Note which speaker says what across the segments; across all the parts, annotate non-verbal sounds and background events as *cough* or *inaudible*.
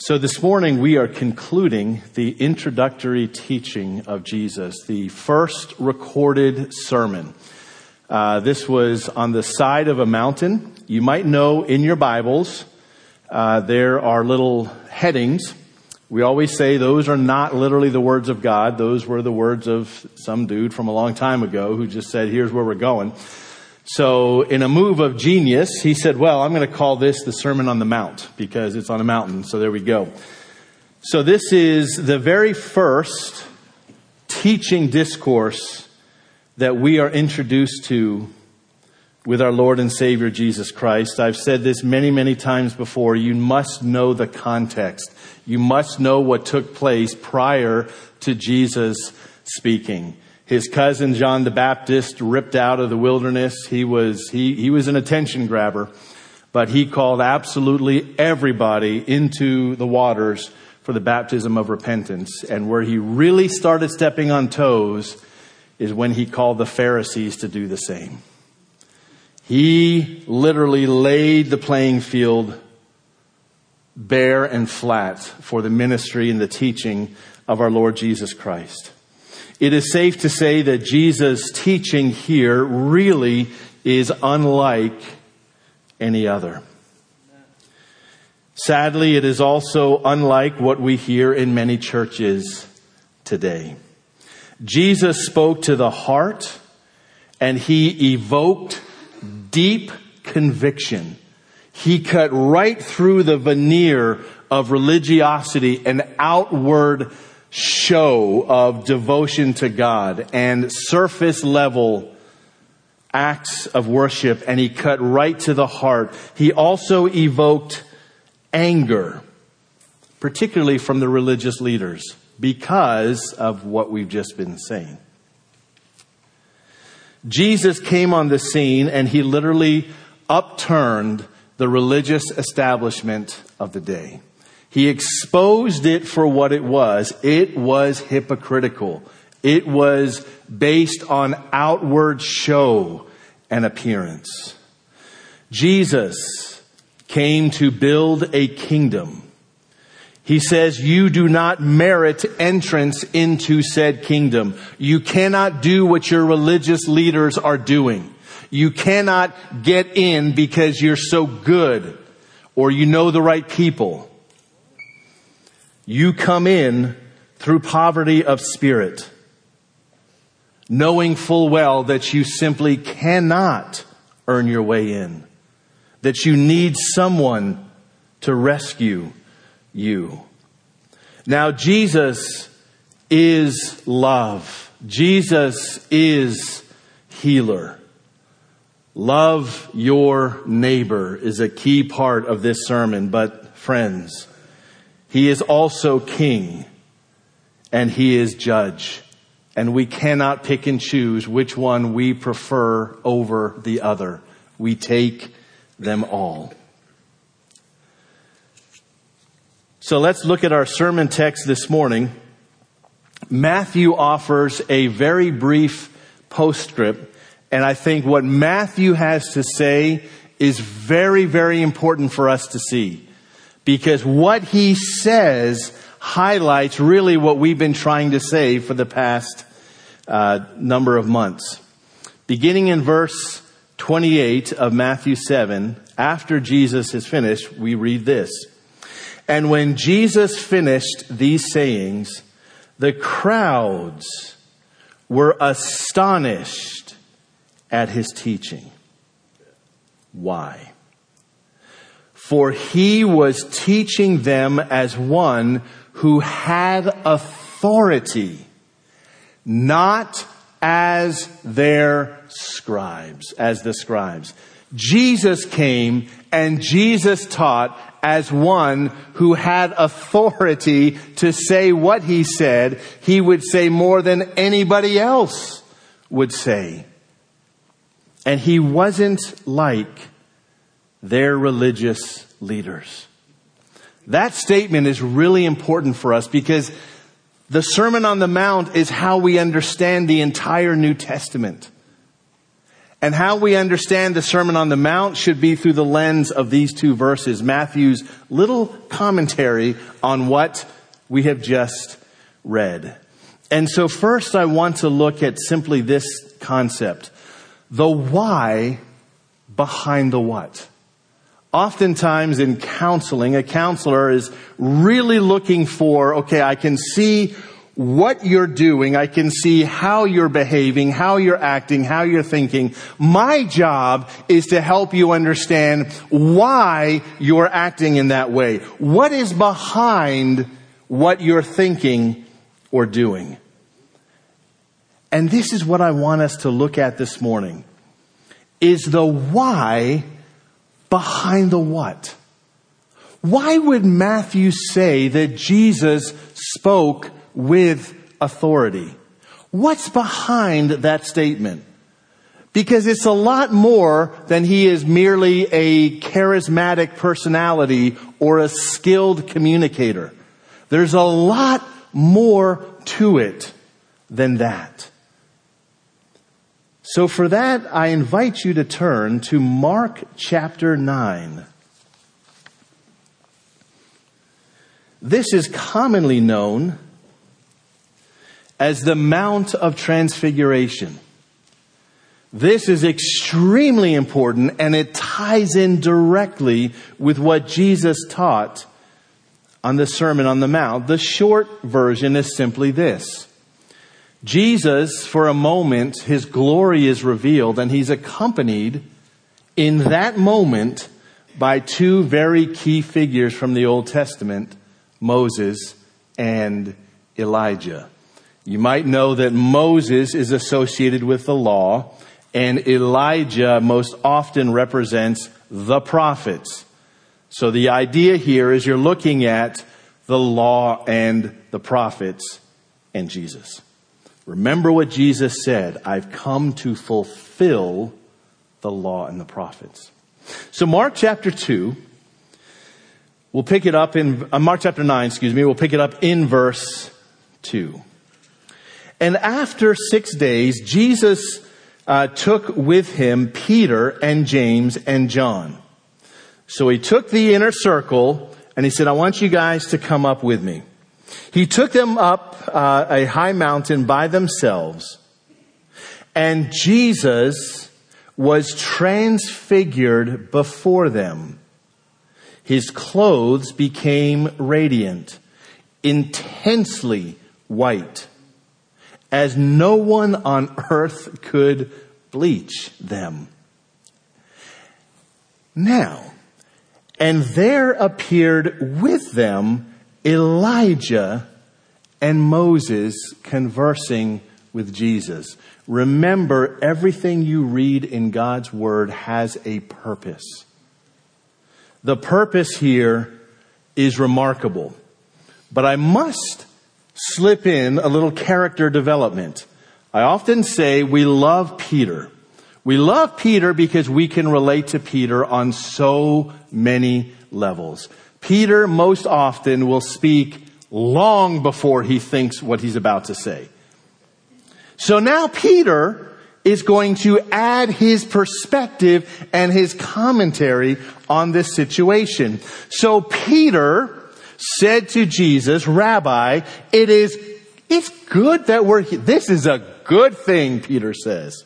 Speaker 1: So this morning we are concluding the introductory teaching of Jesus, the first recorded sermon. Uh, this was on the side of a mountain. You might know in your Bibles uh, there are little headings. We always say those are not literally the words of God. Those were the words of some dude from a long time ago who just said, "Here's where we're going." So in a move of genius, he said, well, I'm going to call this the Sermon on the Mount because it's on a mountain. So there we go. So this is the very first teaching discourse that we are introduced to with our Lord and Savior Jesus Christ. I've said this many, many times before. You must know the context. You must know what took place prior to Jesus speaking his cousin John the Baptist ripped out of the wilderness. He was, he, he was an attention grabber, but he called absolutely everybody into the waters for the baptism of repentance. And where he really started stepping on toes is when he called the Pharisees to do the same. He literally laid the playing field bare and flat for the ministry and the teaching of our Lord Jesus Christ. It is safe to say that Jesus' teaching here really is unlike any other. Sadly, it is also unlike what we hear in many churches today. Jesus spoke to the heart and he evoked deep conviction. He cut right through the veneer of religiosity and outward show of devotion to God and surface level acts of worship and he cut right to the heart. He also evoked anger, particularly from the religious leaders because of what we've just been saying. Jesus came on the scene and he literally upturned the religious establishment of the day. He exposed it for what it was. It was hypocritical. It was based on outward show and appearance. Jesus came to build a kingdom. He says, you do not merit entrance into said kingdom. You cannot do what your religious leaders are doing. You cannot get in because you're so good or you know the right people. You come in through poverty of spirit, knowing full well that you simply cannot earn your way in, that you need someone to rescue you. Now, Jesus is love. Jesus is healer. Love your neighbor is a key part of this sermon, but friends, he is also king and he is judge. And we cannot pick and choose which one we prefer over the other. We take them all. So let's look at our sermon text this morning. Matthew offers a very brief postscript, and I think what Matthew has to say is very, very important for us to see because what he says highlights really what we've been trying to say for the past uh, number of months. Beginning in verse 28 of Matthew 7, after Jesus is finished, we read this. And when Jesus finished these sayings, the crowds were astonished at his teaching. Why? For he was teaching them as one who had authority, not as their scribes, as the scribes. Jesus came and Jesus taught as one who had authority to say what he said. He would say more than anybody else would say. And he wasn't like their religious leaders. That statement is really important for us because the Sermon on the Mount is how we understand the entire New Testament. And how we understand the Sermon on the Mount should be through the lens of these two verses, Matthew's little commentary on what we have just read. And so first I want to look at simply this concept. The why behind the what. Oftentimes in counseling, a counselor is really looking for, okay, I can see what you're doing. I can see how you're behaving, how you're acting, how you're thinking. My job is to help you understand why you're acting in that way. What is behind what you're thinking or doing? And this is what I want us to look at this morning is the why behind the what. Why would Matthew say that Jesus spoke with authority. What's behind that statement? Because it's a lot more than he is merely a charismatic personality or a skilled communicator. There's a lot more to it than that. So for that, I invite you to turn to Mark chapter 9. This is commonly known as the Mount of Transfiguration. This is extremely important and it ties in directly with what Jesus taught on the Sermon on the Mount. The short version is simply this. Jesus, for a moment, his glory is revealed and he's accompanied in that moment by two very key figures from the Old Testament, Moses and Elijah. You might know that Moses is associated with the law and Elijah most often represents the prophets. So the idea here is you're looking at the law and the prophets and Jesus. Remember what Jesus said, I've come to fulfill the law and the prophets. So Mark chapter 2, we'll pick it up in, uh, Mark chapter 9, excuse me, we'll pick it up in verse 2. And after six days, Jesus uh, took with him Peter and James and John. So he took the inner circle and he said, I want you guys to come up with me. He took them up uh, a high mountain by themselves and Jesus was transfigured before them. His clothes became radiant, intensely white as no one on earth could bleach them. Now, and there appeared with them Elijah and Moses conversing with Jesus. Remember, everything you read in God's Word has a purpose. The purpose here is remarkable. But I must slip in a little character development. I often say we love Peter. We love Peter because we can relate to Peter on so many levels. Peter most often will speak long before he thinks what he's about to say. So now Peter is going to add his perspective and his commentary on this situation. So Peter said to Jesus, Rabbi, it is, it's good that we're here. This is a good thing, Peter says.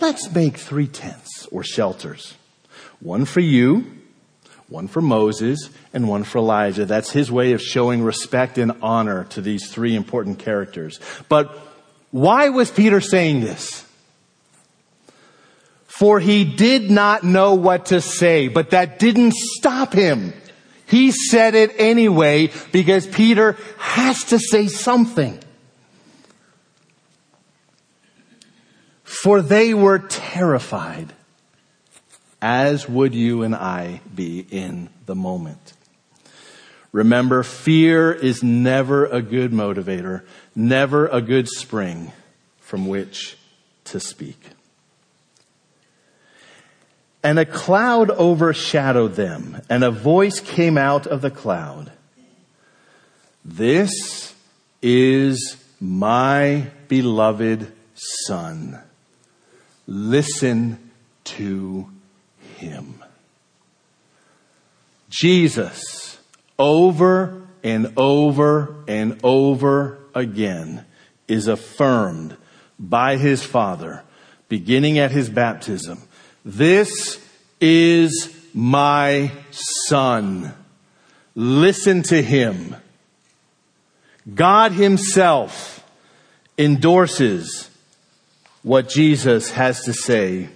Speaker 1: Let's make three tents or shelters. One for you, one for Moses, and one for Elijah. That's his way of showing respect and honor to these three important characters. But why was Peter saying this? For he did not know what to say, but that didn't stop him. He said it anyway because Peter has to say something. For they were terrified, as would you and I be in the moment. Remember, fear is never a good motivator, never a good spring from which to speak. And a cloud overshadowed them, and a voice came out of the cloud. This is my beloved son, listen to him. Jesus, over and over and over again, is affirmed by his Father, beginning at his baptism. This is my Son. Listen to him. God himself endorses what Jesus has to say.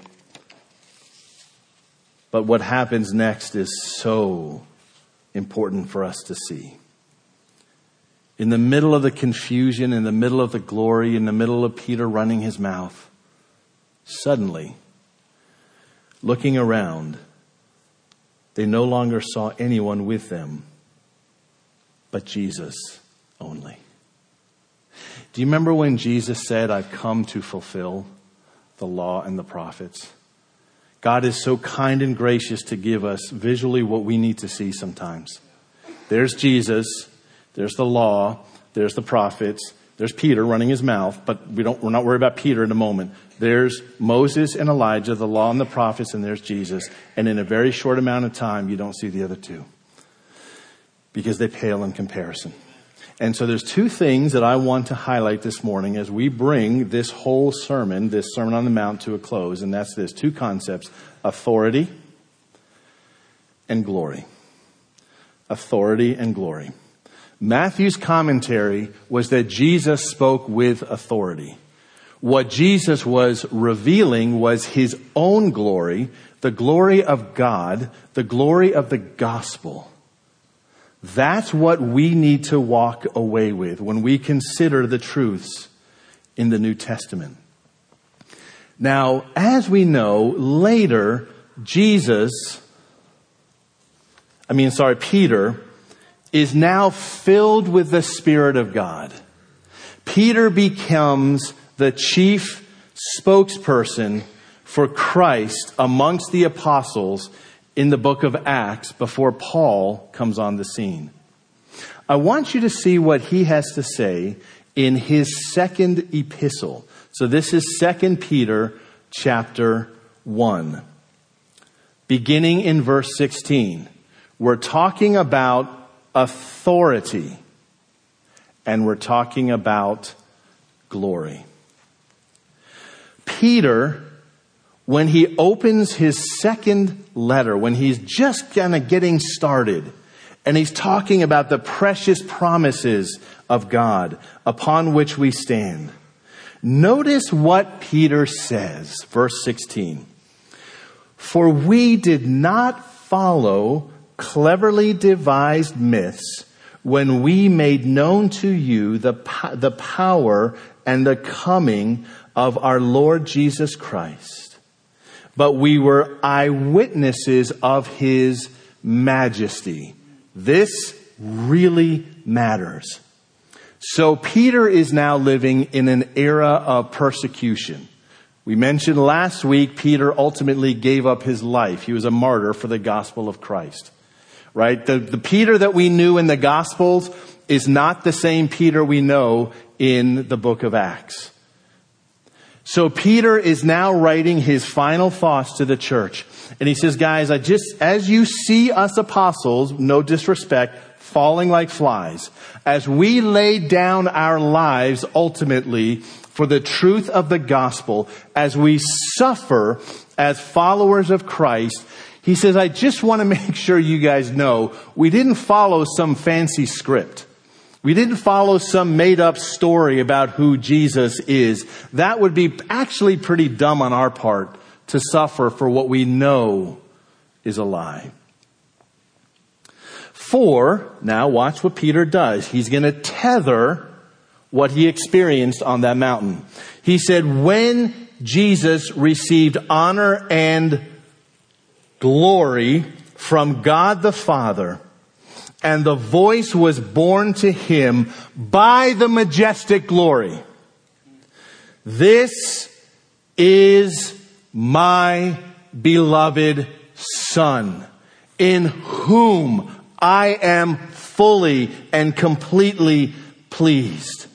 Speaker 1: But what happens next is so important for us to see. In the middle of the confusion, in the middle of the glory, in the middle of Peter running his mouth, suddenly, looking around, they no longer saw anyone with them but Jesus only. Do you remember when Jesus said, I've come to fulfill the law and the prophets? God is so kind and gracious to give us visually what we need to see sometimes. There's Jesus, there's the law, there's the prophets, there's Peter running his mouth, but we don't, we're not worried about Peter in a moment. There's Moses and Elijah, the law and the prophets, and there's Jesus. And in a very short amount of time, you don't see the other two because they pale in comparison. And so there's two things that I want to highlight this morning as we bring this whole sermon, this Sermon on the Mount to a close, and that's this two concepts, authority and glory. Authority and glory. Matthew's commentary was that Jesus spoke with authority. What Jesus was revealing was his own glory, the glory of God, the glory of the gospel. That's what we need to walk away with when we consider the truths in the New Testament. Now, as we know, later, Jesus, I mean, sorry, Peter, is now filled with the Spirit of God. Peter becomes the chief spokesperson for Christ amongst the apostles in the book of Acts before Paul comes on the scene. I want you to see what he has to say in his second epistle. So this is 2 Peter chapter 1. Beginning in verse 16. We're talking about authority and we're talking about glory. Peter when he opens his second letter, when he's just kind of getting started, and he's talking about the precious promises of God upon which we stand. Notice what Peter says, verse 16. For we did not follow cleverly devised myths when we made known to you the, the power and the coming of our Lord Jesus Christ but we were eyewitnesses of his majesty. This really matters. So Peter is now living in an era of persecution. We mentioned last week Peter ultimately gave up his life. He was a martyr for the gospel of Christ. Right? The, the Peter that we knew in the gospels is not the same Peter we know in the book of Acts. So Peter is now writing his final thoughts to the church. And he says, guys, I just, as you see us apostles, no disrespect, falling like flies, as we lay down our lives ultimately for the truth of the gospel, as we suffer as followers of Christ, he says, I just want to *laughs* make sure you guys know we didn't follow some fancy script. We didn't follow some made up story about who Jesus is. That would be actually pretty dumb on our part to suffer for what we know is a lie. For, now watch what Peter does. He's going to tether what he experienced on that mountain. He said, when Jesus received honor and glory from God the Father, and the voice was borne to him by the majestic glory. This is my beloved son in whom I am fully and completely pleased.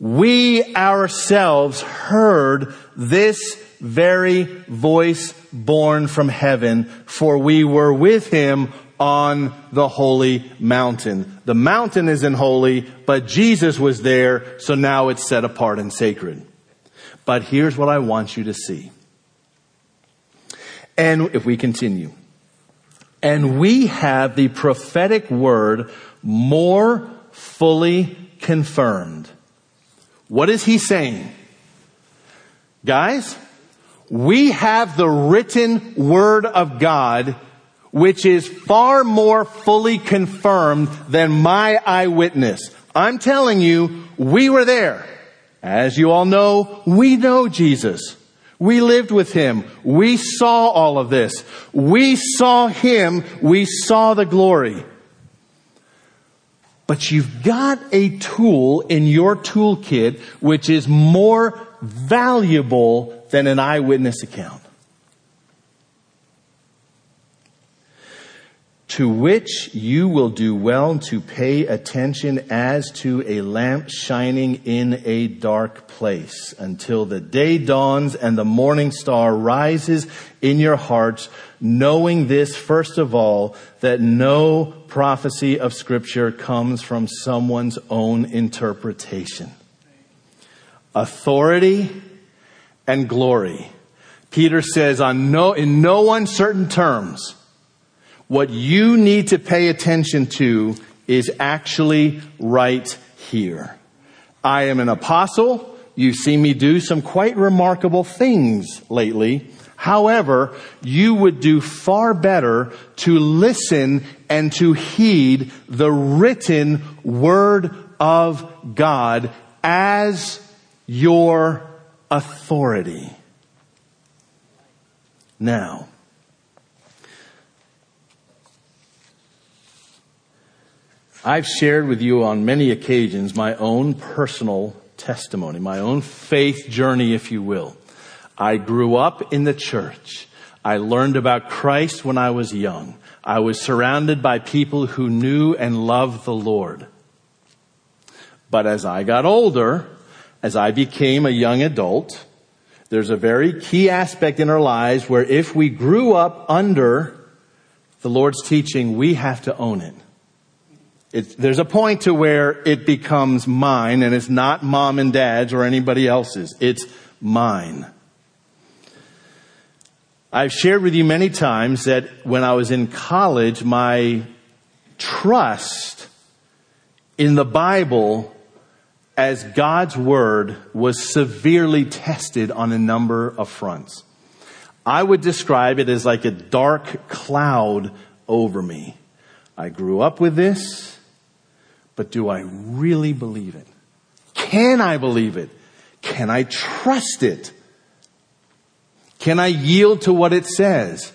Speaker 1: we ourselves heard this very voice born from heaven, for we were with him on the holy mountain. The mountain isn't holy, but Jesus was there, so now it's set apart and sacred. But here's what I want you to see. And if we continue, and we have the prophetic word more fully confirmed. What is he saying? Guys, we have the written word of God which is far more fully confirmed than my eyewitness. I'm telling you, we were there. As you all know, we know Jesus. We lived with him. We saw all of this. We saw him. We saw the glory. But you've got a tool in your toolkit which is more valuable than an eyewitness account. To which you will do well to pay attention as to a lamp shining in a dark place until the day dawns and the morning star rises in your hearts, knowing this first of all, that no prophecy of scripture comes from someone's own interpretation. Authority and glory. Peter says on no, in no uncertain terms, what you need to pay attention to is actually right here. I am an apostle. You've seen me do some quite remarkable things lately. However, you would do far better to listen and to heed the written word of God as your authority. Now, I've shared with you on many occasions my own personal testimony, my own faith journey, if you will. I grew up in the church. I learned about Christ when I was young. I was surrounded by people who knew and loved the Lord. But as I got older, as I became a young adult, there's a very key aspect in our lives where if we grew up under the Lord's teaching, we have to own it. There's a point to where it becomes mine and it's not mom and dad's or anybody else's. It's mine. I've shared with you many times that when I was in college, my trust in the Bible as God's Word was severely tested on a number of fronts. I would describe it as like a dark cloud over me. I grew up with this. But do I really believe it? Can I believe it? Can I trust it? Can I yield to what it says?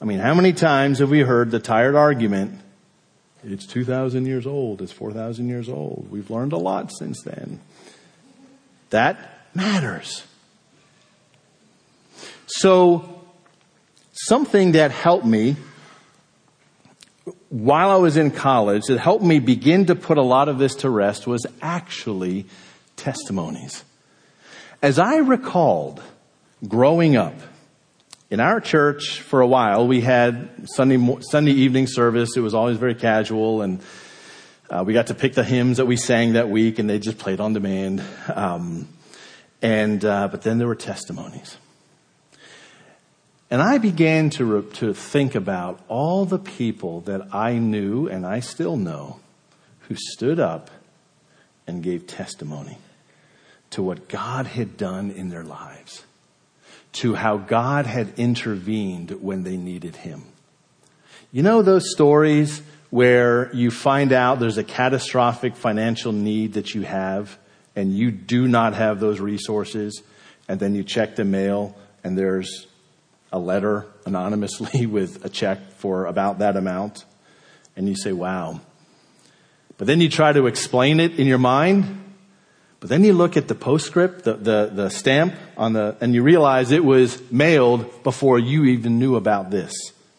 Speaker 1: I mean, how many times have we heard the tired argument? It's 2,000 years old. It's 4,000 years old. We've learned a lot since then. That matters. So, something that helped me while I was in college that helped me begin to put a lot of this to rest was actually testimonies. As I recalled growing up, in our church for a while, we had Sunday, Sunday evening service. It was always very casual and uh, we got to pick the hymns that we sang that week and they just played on demand. Um, and, uh, but then there were testimonies. And I began to, re- to think about all the people that I knew and I still know who stood up and gave testimony to what God had done in their lives, to how God had intervened when they needed Him. You know those stories where you find out there's a catastrophic financial need that you have and you do not have those resources and then you check the mail and there's a letter anonymously *laughs* with a check for about that amount, and you say, wow. But then you try to explain it in your mind, but then you look at the postscript, the, the, the stamp on the, and you realize it was mailed before you even knew about this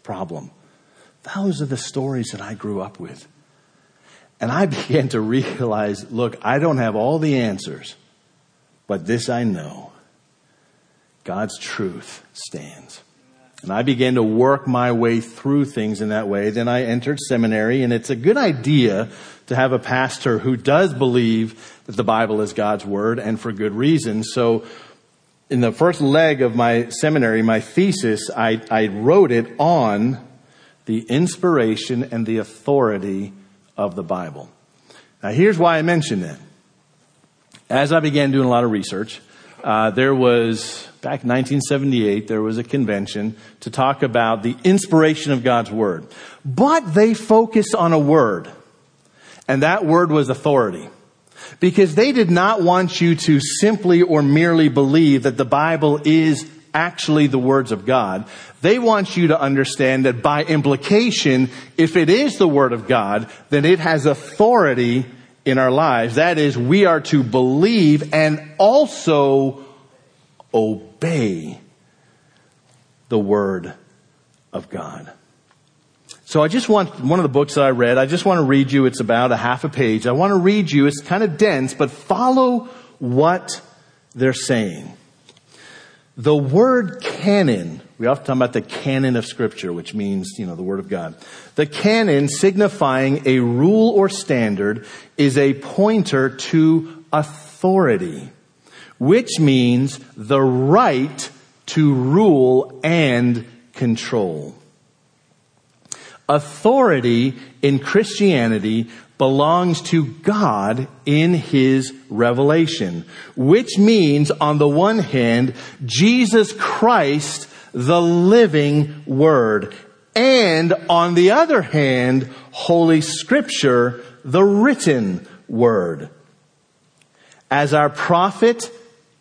Speaker 1: problem. Those are the stories that I grew up with. And I *laughs* began to realize, look, I don't have all the answers, But this I know God's truth stands. And I began to work my way through things in that way. Then I entered seminary, and it's a good idea to have a pastor who does believe that the Bible is God's Word, and for good reason. So, in the first leg of my seminary, my thesis, I, I wrote it on the inspiration and the authority of the Bible. Now, here's why I mention that. As I began doing a lot of research, uh, there was back in 1978 there was a convention to talk about the inspiration of God's word, but they focused on a word, and that word was authority. Because they did not want you to simply or merely believe that the Bible is actually the words of God. They want you to understand that by implication, if it is the word of God, then it has authority in our lives. That is, we are to believe and also obey the word of God. So I just want, one of the books that I read, I just want to read you, it's about a half a page. I want to read you, it's kind of dense, but follow what they're saying. The word canon, we often talk about the canon of scripture, which means, you know, the word of God. The canon signifying a rule or standard is a pointer to authority, which means the right to rule and control. Authority in Christianity belongs to God in His revelation, which means on the one hand, Jesus Christ, the living Word, and on the other hand, Holy Scripture, the written Word. As our prophet,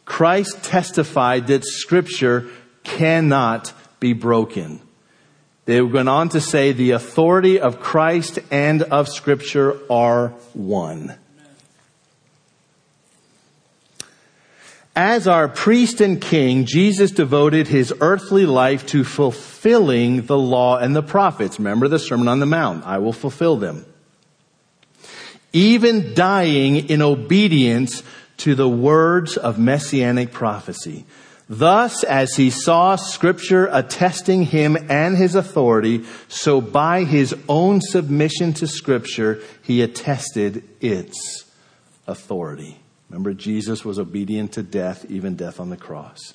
Speaker 1: Christ testified that Scripture cannot be broken. They went on to say the authority of Christ and of Scripture are one. As our priest and king, Jesus devoted his earthly life to fulfilling the law and the prophets. Remember the Sermon on the Mount. I will fulfill them. Even dying in obedience to the words of messianic prophecy. Thus, as he saw scripture attesting him and his authority, so by his own submission to scripture, he attested its authority. Remember, Jesus was obedient to death, even death on the cross.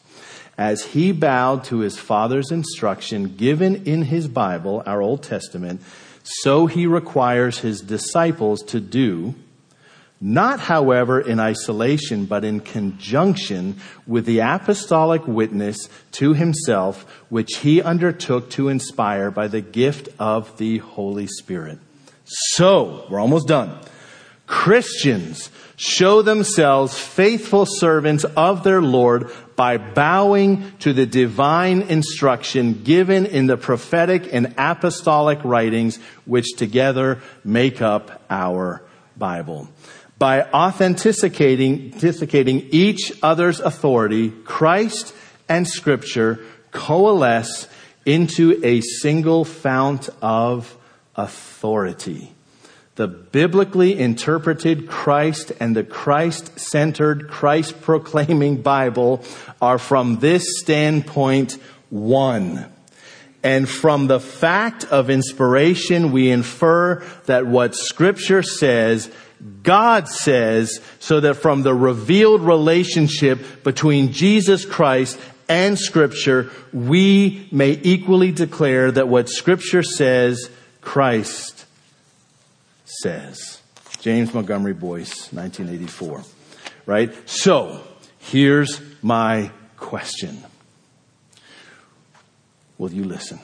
Speaker 1: As he bowed to his Father's instruction given in his Bible, our Old Testament, so he requires his disciples to do not, however, in isolation, but in conjunction with the apostolic witness to himself, which he undertook to inspire by the gift of the Holy Spirit. So, we're almost done. Christians show themselves faithful servants of their Lord by bowing to the divine instruction given in the prophetic and apostolic writings, which together make up our Bible by authenticating, each other's authority, Christ and Scripture coalesce into a single fount of authority. The biblically interpreted Christ and the Christ centered, Christ proclaiming Bible are from this standpoint one. And from the fact of inspiration, we infer that what scripture says God says so that from the revealed relationship between Jesus Christ and scripture, we may equally declare that what scripture says, Christ says. James Montgomery Boice, 1984. Right? So, here's my question. Will you listen?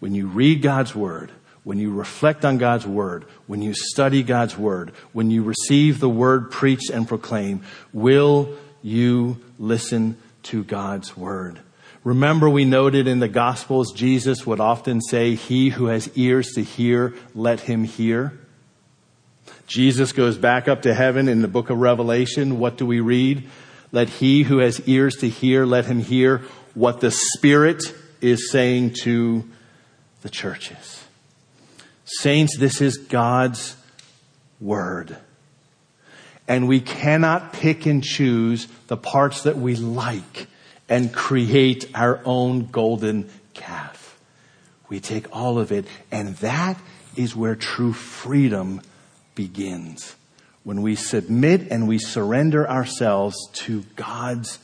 Speaker 1: When you read God's word, when you reflect on God's word, when you study God's word, when you receive the word preached and proclaimed, will you listen to God's word? Remember, we noted in the Gospels, Jesus would often say, He who has ears to hear, let him hear. Jesus goes back up to heaven in the book of Revelation. What do we read? Let he who has ears to hear, let him hear what the Spirit is saying to the churches. Saints, this is God's Word. And we cannot pick and choose the parts that we like and create our own golden calf. We take all of it, and that is where true freedom begins. When we submit and we surrender ourselves to God's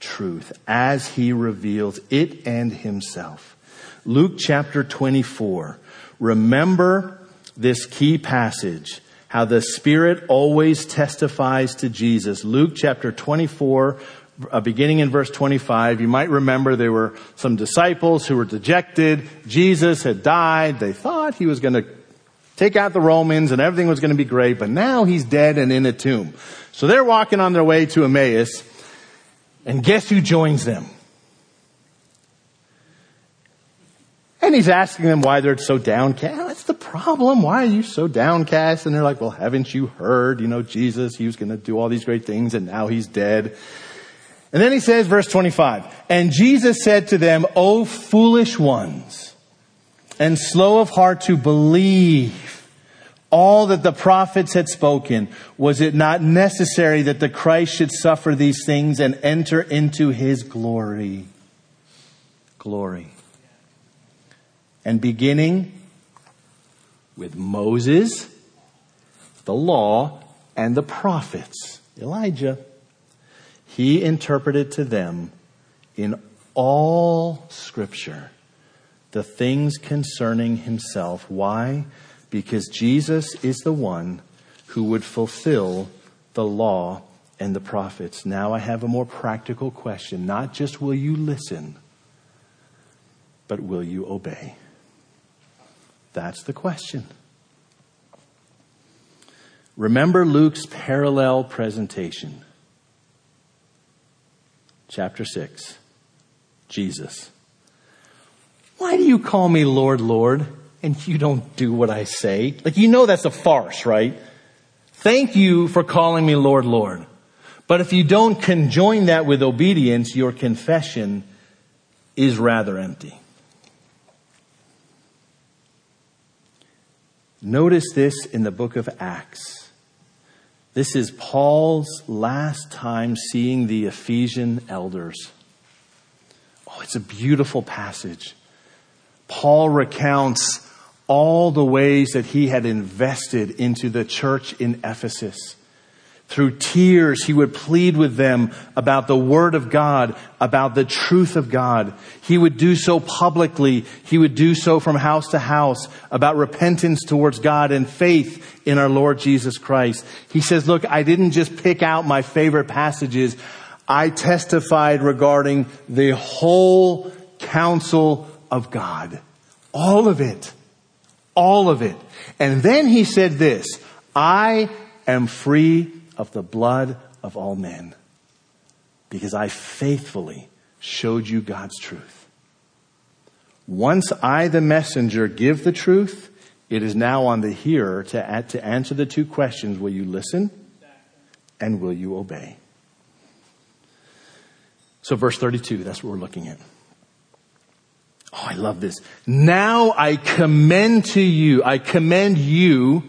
Speaker 1: truth as He reveals it and Himself. Luke chapter 24. Remember this key passage, how the Spirit always testifies to Jesus. Luke chapter 24, uh, beginning in verse 25, you might remember there were some disciples who were dejected. Jesus had died. They thought he was going to take out the Romans and everything was going to be great, but now he's dead and in a tomb. So they're walking on their way to Emmaus, and guess who joins them? And he's asking them why they're so downcast. That's the problem? Why are you so downcast? And they're like, well, haven't you heard, you know, Jesus, he was going to do all these great things and now he's dead. And then he says, verse 25, and Jesus said to them, O foolish ones, and slow of heart to believe all that the prophets had spoken, was it not necessary that the Christ should suffer these things and enter into his glory? Glory. And beginning with Moses, the law, and the prophets, Elijah he interpreted to them in all scripture the things concerning himself. Why? Because Jesus is the one who would fulfill the law and the prophets. Now I have a more practical question. Not just will you listen, but will you obey? That's the question. Remember Luke's parallel presentation chapter 6. Jesus. Why do you call me Lord, Lord, and you don't do what I say? Like, you know that's a farce, right? Thank you for calling me Lord, Lord. But if you don't conjoin that with obedience, your confession is rather empty. Notice this in the book of Acts. This is Paul's last time seeing the Ephesian elders. Oh, it's a beautiful passage. Paul recounts all the ways that he had invested into the church in Ephesus. Through tears, he would plead with them about the Word of God, about the truth of God. He would do so publicly. He would do so from house to house about repentance towards God and faith in our Lord Jesus Christ. He says, look, I didn't just pick out my favorite passages. I testified regarding the whole counsel of God. All of it. All of it. And then he said this, I am free of the blood of all men because I faithfully showed you God's truth. Once I, the messenger, give the truth, it is now on the hearer to, add, to answer the two questions will you listen and will you obey? So, verse 32, that's what we're looking at. Oh, I love this. Now I commend to you, I commend you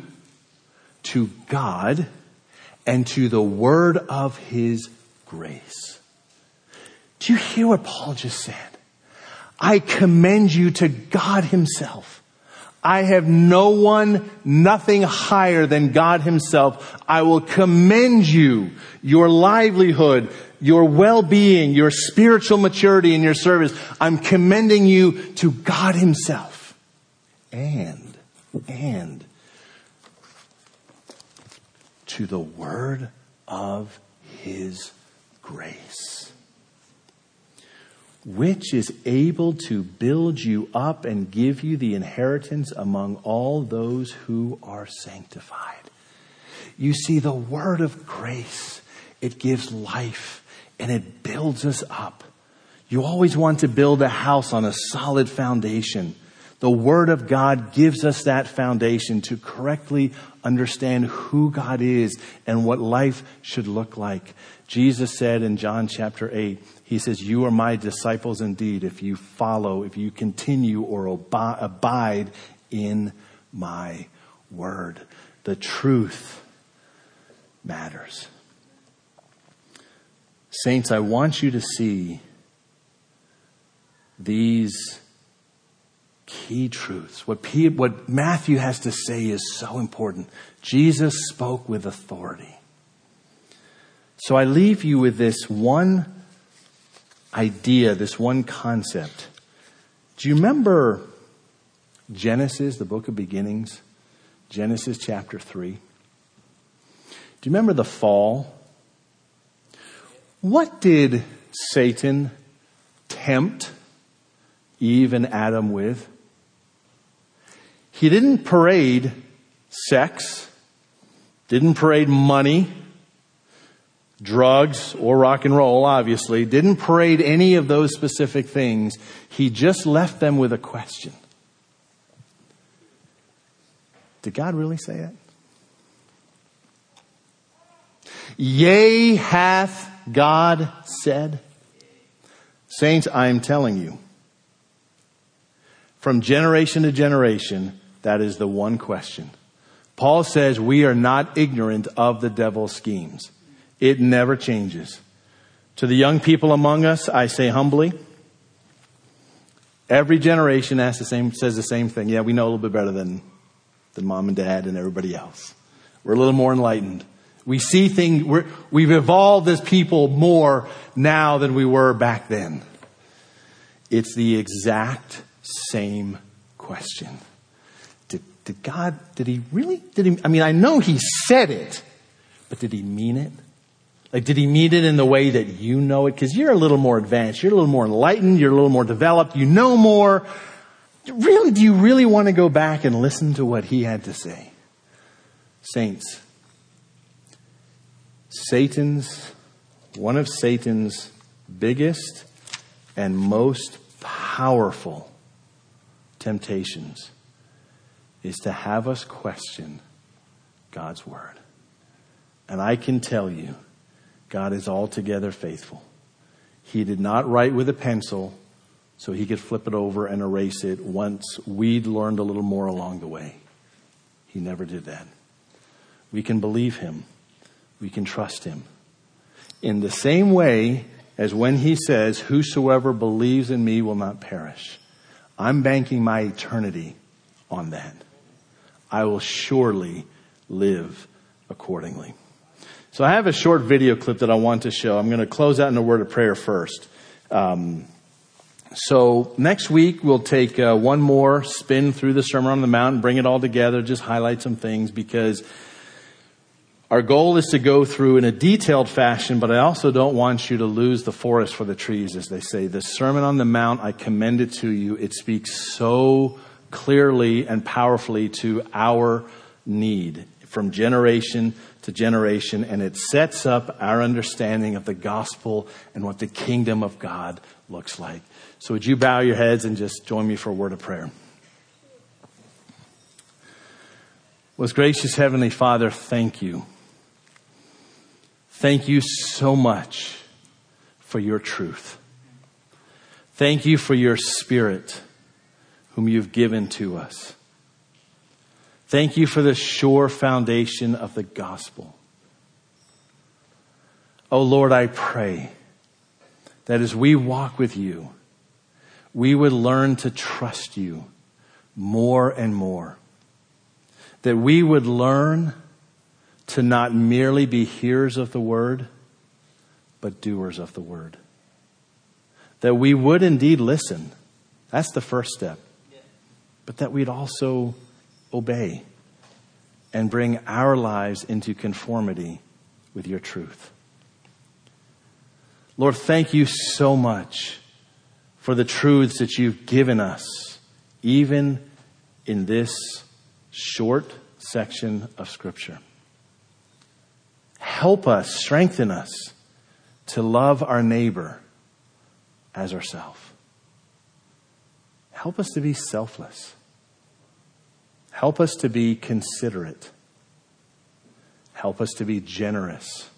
Speaker 1: to God and to the word of his grace. Do you hear what Paul just said? I commend you to God himself. I have no one, nothing higher than God himself. I will commend you, your livelihood, your well-being, your spiritual maturity in your service. I'm commending you to God himself. And, and to the word of his grace, which is able to build you up and give you the inheritance among all those who are sanctified. You see, the word of grace, it gives life and it builds us up. You always want to build a house on a solid foundation. The Word of God gives us that foundation to correctly understand who God is and what life should look like. Jesus said in John chapter 8, He says, You are my disciples indeed if you follow, if you continue or abide in my Word. The truth matters. Saints, I want you to see these key truths. What, P, what Matthew has to say is so important. Jesus spoke with authority. So I leave you with this one idea, this one concept. Do you remember Genesis, the book of beginnings? Genesis chapter 3. Do you remember the fall? What did Satan tempt Eve and Adam with? He didn't parade sex, didn't parade money, drugs, or rock and roll, obviously, didn't parade any of those specific things. He just left them with a question. Did God really say it? Yea, hath God said? Saints, I am telling you, from generation to generation, that is the one question. Paul says we are not ignorant of the devil's schemes. It never changes. To the young people among us, I say humbly, every generation asks the same, says the same thing. Yeah, we know a little bit better than, than mom and dad and everybody else. We're a little more enlightened. We see things, we have evolved as people more now than we were back then. It's the exact same question. Did, God, did he really, did he, I mean, I know he said it, but did he mean it? Like, did he mean it in the way that you know it? Cause you're a little more advanced. You're a little more enlightened. You're a little more developed. You know more. Really, do you really want to go back and listen to what he had to say? Saints, Satan's, one of Satan's biggest and most powerful temptations is to have us question God's word. And I can tell you, God is altogether faithful. He did not write with a pencil so he could flip it over and erase it once we'd learned a little more along the way. He never did that. We can believe him we can trust him. In the same way as when he says, Whosoever believes in me will not perish. I'm banking my eternity on that. I will surely live accordingly. So I have a short video clip that I want to show. I'm going to close out in a word of prayer first. Um, so next week we'll take uh, one more spin through the Sermon on the Mount and bring it all together, just highlight some things because our goal is to go through in a detailed fashion, but I also don't want you to lose the forest for the trees, as they say. The Sermon on the Mount, I commend it to you. It speaks so clearly and powerfully to our need from generation to generation, and it sets up our understanding of the gospel and what the kingdom of God looks like. So would you bow your heads and just join me for a word of prayer? Most gracious Heavenly Father, thank you Thank you so much for your truth. Thank you for your spirit whom you've given to us. Thank you for the sure foundation of the gospel. Oh Lord, I pray that as we walk with you, we would learn to trust you more and more. That we would learn to not merely be hearers of the word, but doers of the word. That we would indeed listen. That's the first step. But that we'd also obey and bring our lives into conformity with your truth. Lord, thank you so much for the truths that you've given us, even in this short section of Scripture. Help us, strengthen us to love our neighbor as ourselves. Help us to be selfless. Help us to be considerate. Help us to be generous.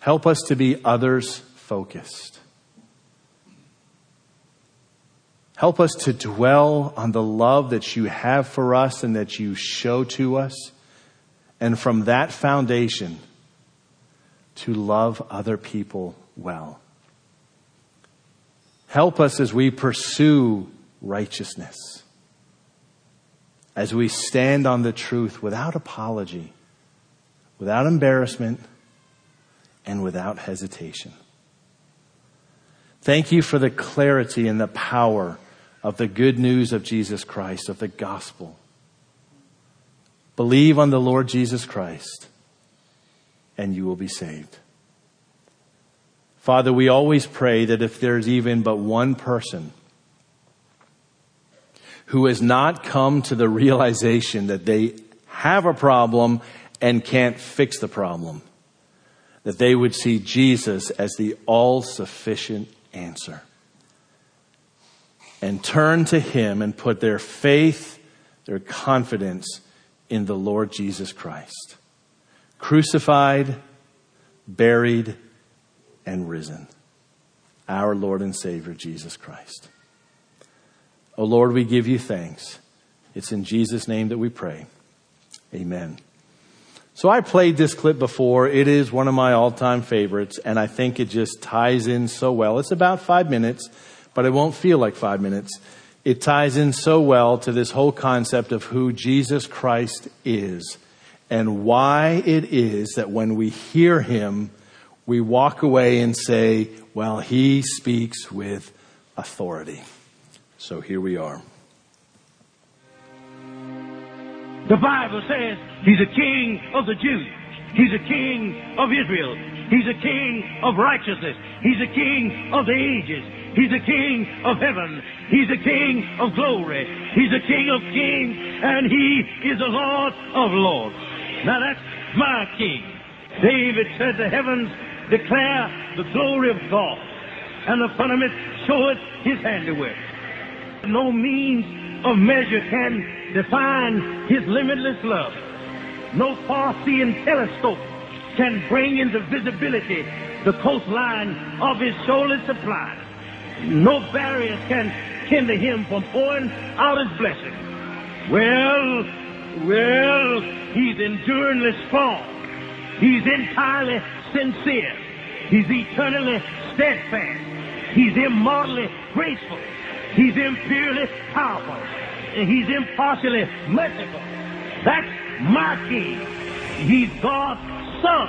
Speaker 1: Help us to be others focused. Help us to dwell on the love that you have for us and that you show to us And from that foundation, to love other people well. Help us as we pursue righteousness, as we stand on the truth without apology, without embarrassment, and without hesitation. Thank you for the clarity and the power of the good news of Jesus Christ, of the gospel. Believe on the Lord Jesus Christ, and you will be saved. Father, we always pray that if there's even but one person who has not come to the realization that they have a problem and can't fix the problem, that they would see Jesus as the all sufficient answer and turn to Him and put their faith, their confidence in the Lord Jesus Christ. Crucified, buried, and risen. Our Lord and Savior, Jesus Christ. Oh Lord, we give you thanks. It's in Jesus' name that we pray. Amen. So I played this clip before. It is one of my all-time favorites, and I think it just ties in so well. It's about five minutes, but it won't feel like five minutes. It ties in so well to this whole concept of who Jesus Christ is and why it is that when we hear him, we walk away and say, well, he speaks with authority. So here we are.
Speaker 2: The Bible says he's a king of the Jews. He's a king of Israel. He's a king of righteousness. He's a king of the ages. He's a king of heaven. He's a king of glory. He's a king of kings. And he is the Lord of lords. Now that's my king. David said the heavens declare the glory of God. And the firmament showeth his handiwork. No means of measure can define his limitless love. No far-seeing telescope can bring into visibility the coastline of his shoulder supply. No barriers can hinder him from pouring out his blessing. Well, well, he's enduringly strong. He's entirely sincere. He's eternally steadfast. He's immortally graceful. He's imperially powerful and he's impartially merciful. That's my king. He's God's son.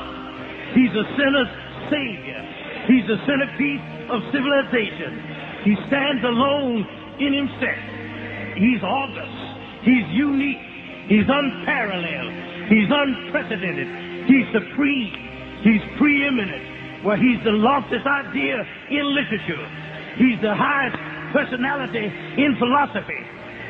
Speaker 2: He's a sinner's savior. He's the centerpiece of civilization. He stands alone in himself. He's august. He's unique. He's unparalleled. He's unprecedented. He's supreme. He's preeminent. Well, he's the loftiest idea in literature. He's the highest personality in philosophy.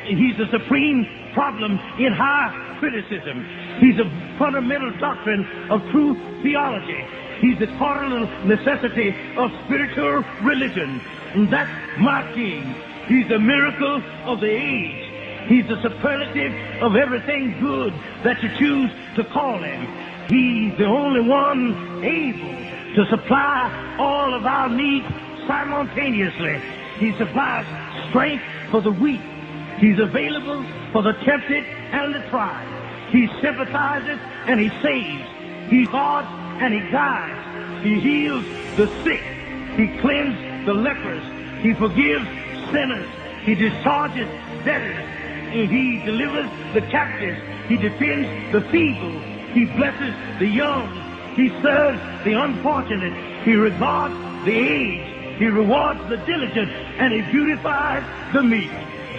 Speaker 2: He's the supreme problem in high criticism. He's a fundamental doctrine of true theology. He's the cardinal necessity of spiritual religion. And that's my king. He's the miracle of the age. He's the superlative of everything good that you choose to call him. He's the only one able to supply all of our needs simultaneously. He supplies strength for the weak He's available for the tempted and the tried. He sympathizes and he saves. He guards and he guides. He heals the sick. He cleanses the lepers. He forgives sinners. He discharges debtors. He delivers the captives. He defends the feeble. He blesses the young. He serves the unfortunate. He regards the aged. He rewards the diligent. And he beautifies the meek.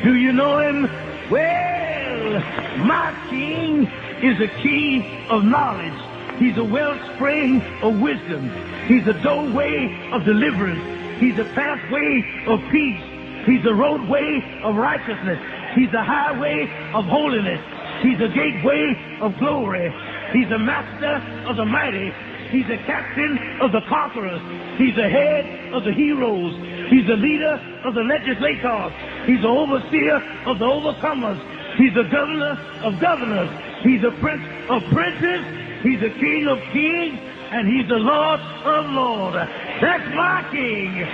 Speaker 2: Do you know him? Well, my king is a key of knowledge. He's a wellspring of wisdom. He's a doorway of deliverance. He's a pathway of peace. He's a roadway of righteousness. He's a highway of holiness. He's a gateway of glory. He's a master of the mighty. He's a captain of the conquerors. He's the head of the heroes. He's the leader of the legislators. He's the overseer of the overcomers. He's the governor of governors. He's the prince of princes. He's the king of kings. And he's the Lord of lords. That's my king. Yeah.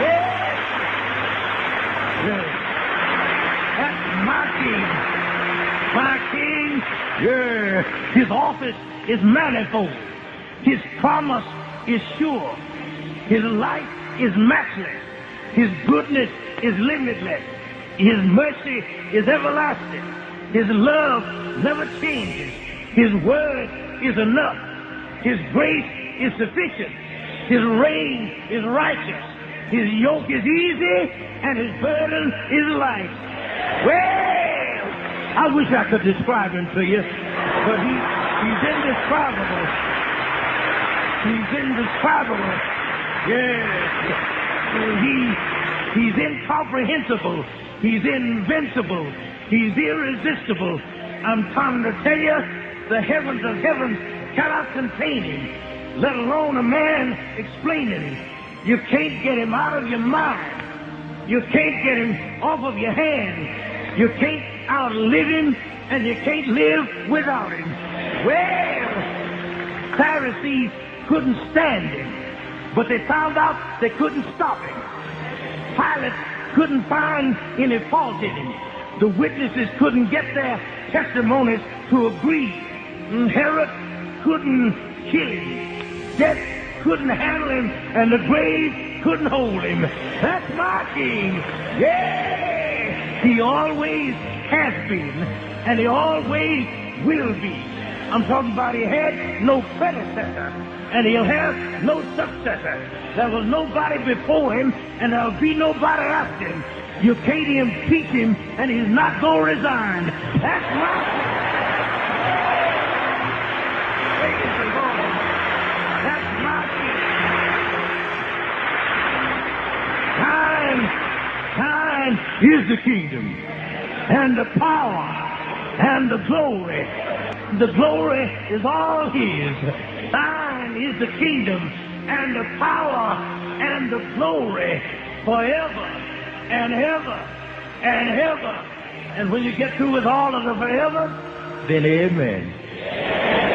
Speaker 2: yeah. That's my king. My king Yeah. His office is manifold. His promise is sure. His life is matchless. His goodness is limitless. His mercy is everlasting. His love never changes. His word is enough. His grace is sufficient. His reign is righteous. His yoke is easy and his burden is light. Well, I wish I could describe him to you, but he, he's indescribable. He's indescribable. Yes. He, he's incomprehensible. He's invincible. He's irresistible. I'm trying to tell you, the heavens of heavens cannot contain him, let alone a man explaining him. You can't get him out of your mind. You can't get him off of your hand. You can't outlive him, and you can't live without him. Well, Pharisees couldn't stand him, but they found out they couldn't stop him. Pilate couldn't find any fault in him. The witnesses couldn't get their testimonies to agree. Herod couldn't kill him. Death couldn't handle him, and the grave couldn't hold him. That's my king. Yeah! He always has been, and he always will be. I'm talking about he had no predecessor, and he'll have no successor. There was nobody before him, and there'll be nobody after him. You can't impeach him, and he's not going to resign. That's my. That's my. Time, time is the kingdom, and the power, and the glory. The glory is all his. Thine is the kingdom, and the power, and the glory forever and ever and ever. And when you get through with all of the forever, then amen.